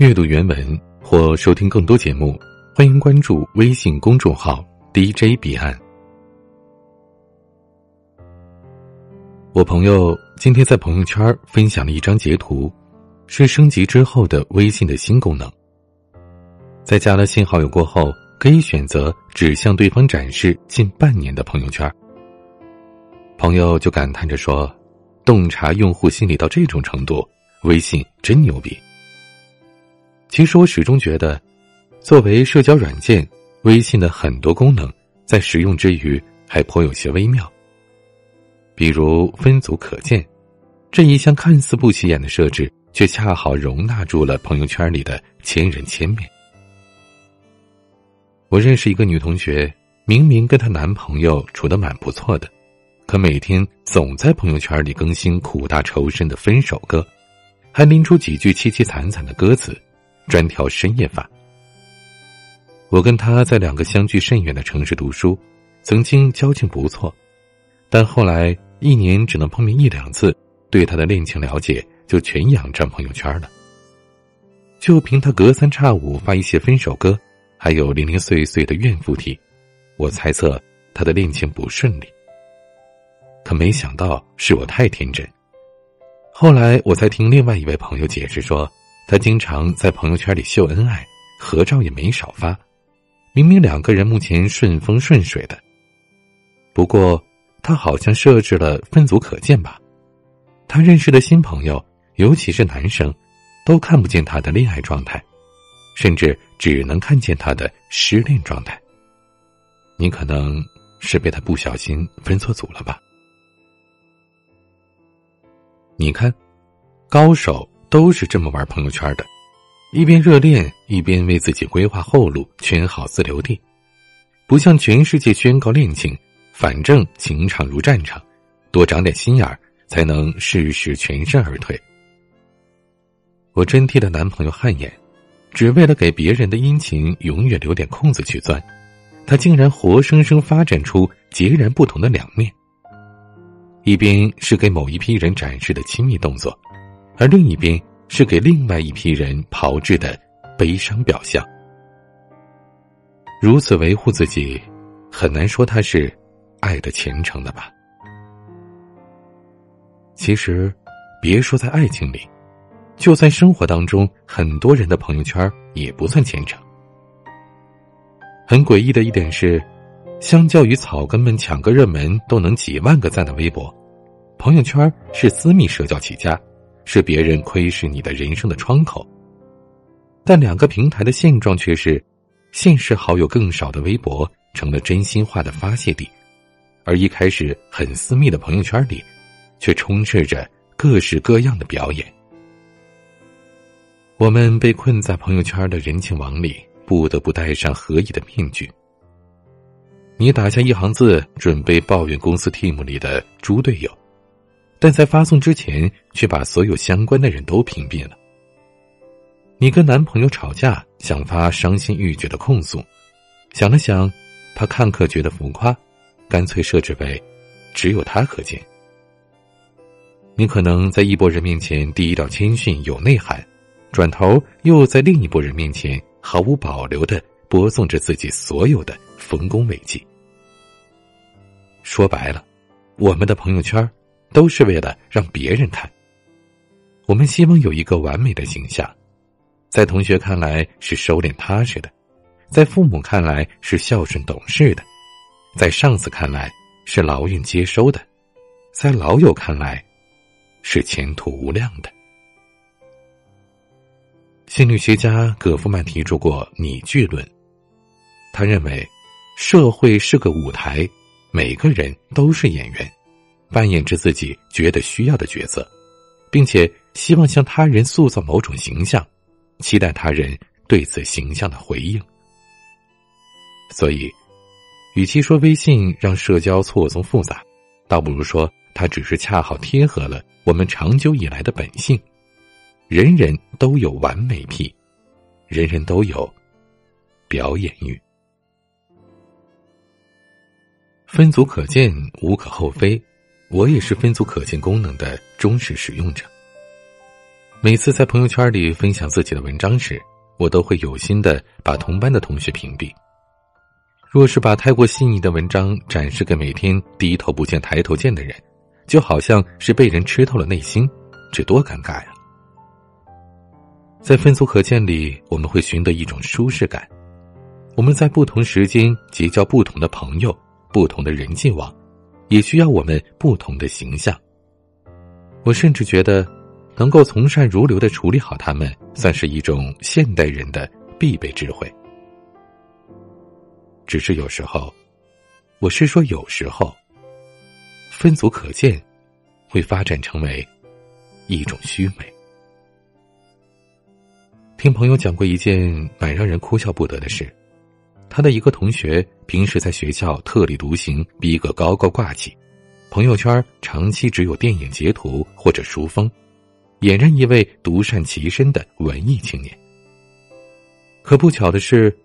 阅读原文或收听更多节目，欢迎关注微信公众号 DJ 彼岸。我朋友今天在朋友圈分享了一张截图，是升级之后的微信的新功能。在加了新好友过后，可以选择只向对方展示近半年的朋友圈。朋友就感叹着说：“洞察用户心理到这种程度，微信真牛逼。”其实我始终觉得，作为社交软件，微信的很多功能在使用之余还颇有些微妙。比如分组可见，这一项看似不起眼的设置，却恰好容纳住了朋友圈里的千人千面。我认识一个女同学，明明跟她男朋友处的蛮不错的，可每天总在朋友圈里更新苦大仇深的分手歌，还拎出几句凄凄惨惨的歌词。专挑深夜发。我跟他在两个相距甚远的城市读书，曾经交情不错，但后来一年只能碰面一两次，对他的恋情了解就全仰仗朋友圈了。就凭他隔三差五发一些分手歌，还有零零碎碎的怨妇体，我猜测他的恋情不顺利。可没想到是我太天真。后来我才听另外一位朋友解释说。他经常在朋友圈里秀恩爱，合照也没少发。明明两个人目前顺风顺水的，不过他好像设置了分组可见吧？他认识的新朋友，尤其是男生，都看不见他的恋爱状态，甚至只能看见他的失恋状态。你可能是被他不小心分错组了吧？你看，高手。都是这么玩朋友圈的，一边热恋，一边为自己规划后路，圈好自留地，不向全世界宣告恋情。反正情场如战场，多长点心眼儿，才能事事全身而退。我真替她男朋友汗颜，只为了给别人的殷勤永远留点空子去钻，他竟然活生生发展出截然不同的两面。一边是给某一批人展示的亲密动作。而另一边是给另外一批人炮制的悲伤表象。如此维护自己，很难说他是爱的虔诚的吧？其实，别说在爱情里，就在生活当中，很多人的朋友圈也不算虔诚。很诡异的一点是，相较于草根们抢个热门都能几万个赞的微博，朋友圈是私密社交起家。是别人窥视你的人生的窗口，但两个平台的现状却是，现实好友更少的微博成了真心话的发泄地，而一开始很私密的朋友圈里，却充斥着各式各样的表演。我们被困在朋友圈的人情网里，不得不戴上合意的面具。你打下一行字，准备抱怨公司 team 里的猪队友。但在发送之前，却把所有相关的人都屏蔽了。你跟男朋友吵架，想发伤心欲绝的控诉，想了想，怕看客觉得浮夸，干脆设置为只有他可见。你可能在一拨人面前低调谦逊有内涵，转头又在另一拨人面前毫无保留的播送着自己所有的丰功伟绩。说白了，我们的朋友圈。都是为了让别人看。我们希望有一个完美的形象，在同学看来是收敛踏实的，在父母看来是孝顺懂事的，在上司看来是劳运接收的，在老友看来是前途无量的。心理学家葛夫曼提出过拟剧论，他认为，社会是个舞台，每个人都是演员。扮演着自己觉得需要的角色，并且希望向他人塑造某种形象，期待他人对此形象的回应。所以，与其说微信让社交错综复杂，倒不如说它只是恰好贴合了我们长久以来的本性。人人都有完美癖，人人都有表演欲。分组可见，无可厚非。我也是分组可见功能的忠实使用者。每次在朋友圈里分享自己的文章时，我都会有心的把同班的同学屏蔽。若是把太过细腻的文章展示给每天低头不见抬头见的人，就好像是被人吃透了内心，这多尴尬呀！在分组可见里，我们会寻得一种舒适感。我们在不同时间结交不同的朋友，不同的人际网，也需要我们不同的形象。我甚至觉得，能够从善如流的处理好他们，算是一种现代人的必备智慧。只是有时候，我是说有时候，分组可见，会发展成为一种虚伪。听朋友讲过一件蛮让人哭笑不得的事，他的一个同学平时在学校特立独行，逼格高高挂起，朋友圈长期只有电影截图或者书封，俨然一位独善其身的文艺青年。可不巧的是，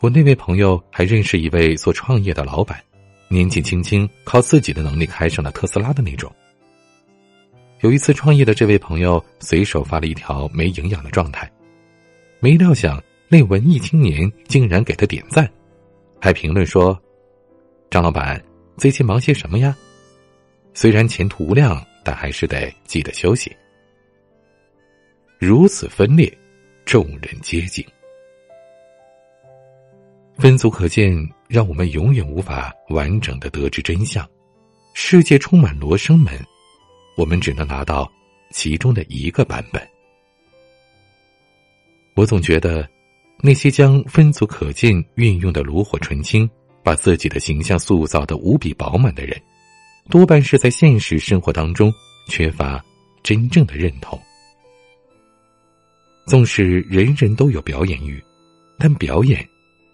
我那位朋友还认识一位做创业的老板，年纪轻轻靠自己的能力开上了特斯拉的那种。有一次创业的这位朋友随手发了一条没营养的状态。没料想，那文艺青年竟然给他点赞，还评论说：“张老板最近忙些什么呀？虽然前途无量，但还是得记得休息。”如此分裂，众人皆惊。分组可见，让我们永远无法完整的得知真相。世界充满罗生门，我们只能拿到其中的一个版本。我总觉得，那些将分组可见运用的炉火纯青，把自己的形象塑造的无比饱满的人，多半是在现实生活当中缺乏真正的认同。纵使人人都有表演欲，但表演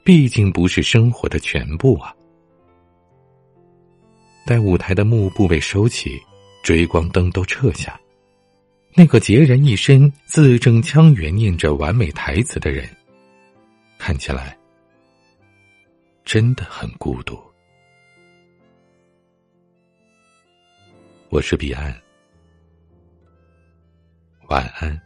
毕竟不是生活的全部啊！待舞台的幕布被收起，追光灯都撤下。那个孑然一身、字正腔圆念着完美台词的人，看起来真的很孤独。我是彼岸，晚安。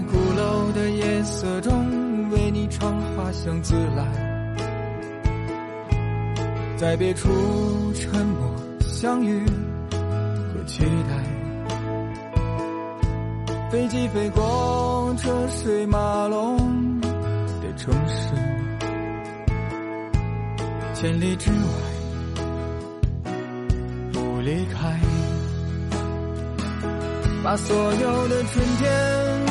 色中为你唱花香自来，在别处沉默相遇和期待。飞机飞过车水马龙的城市，千里之外不离开。把所有的春天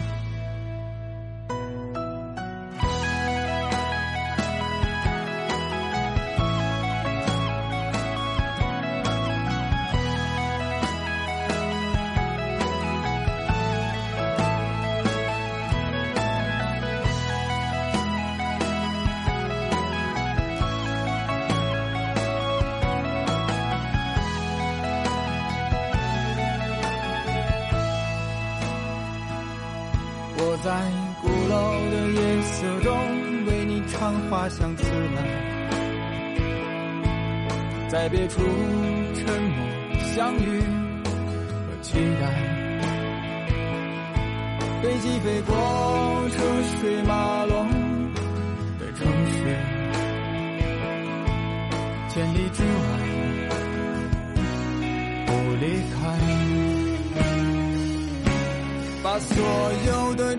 楼的夜色中为你唱花香自来，在别处沉默相遇和期待。飞机飞过车水马龙的城市，千里之外不离开，把所有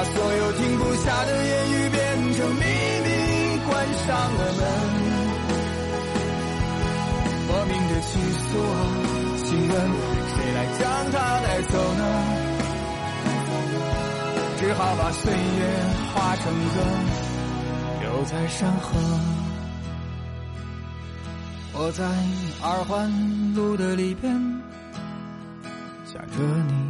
把所有停不下的言语变成秘密，关上了门。莫名的情愫啊，请问谁来将它带走呢？只好把岁月化成歌，留在山河。我在二环路的里边想着你。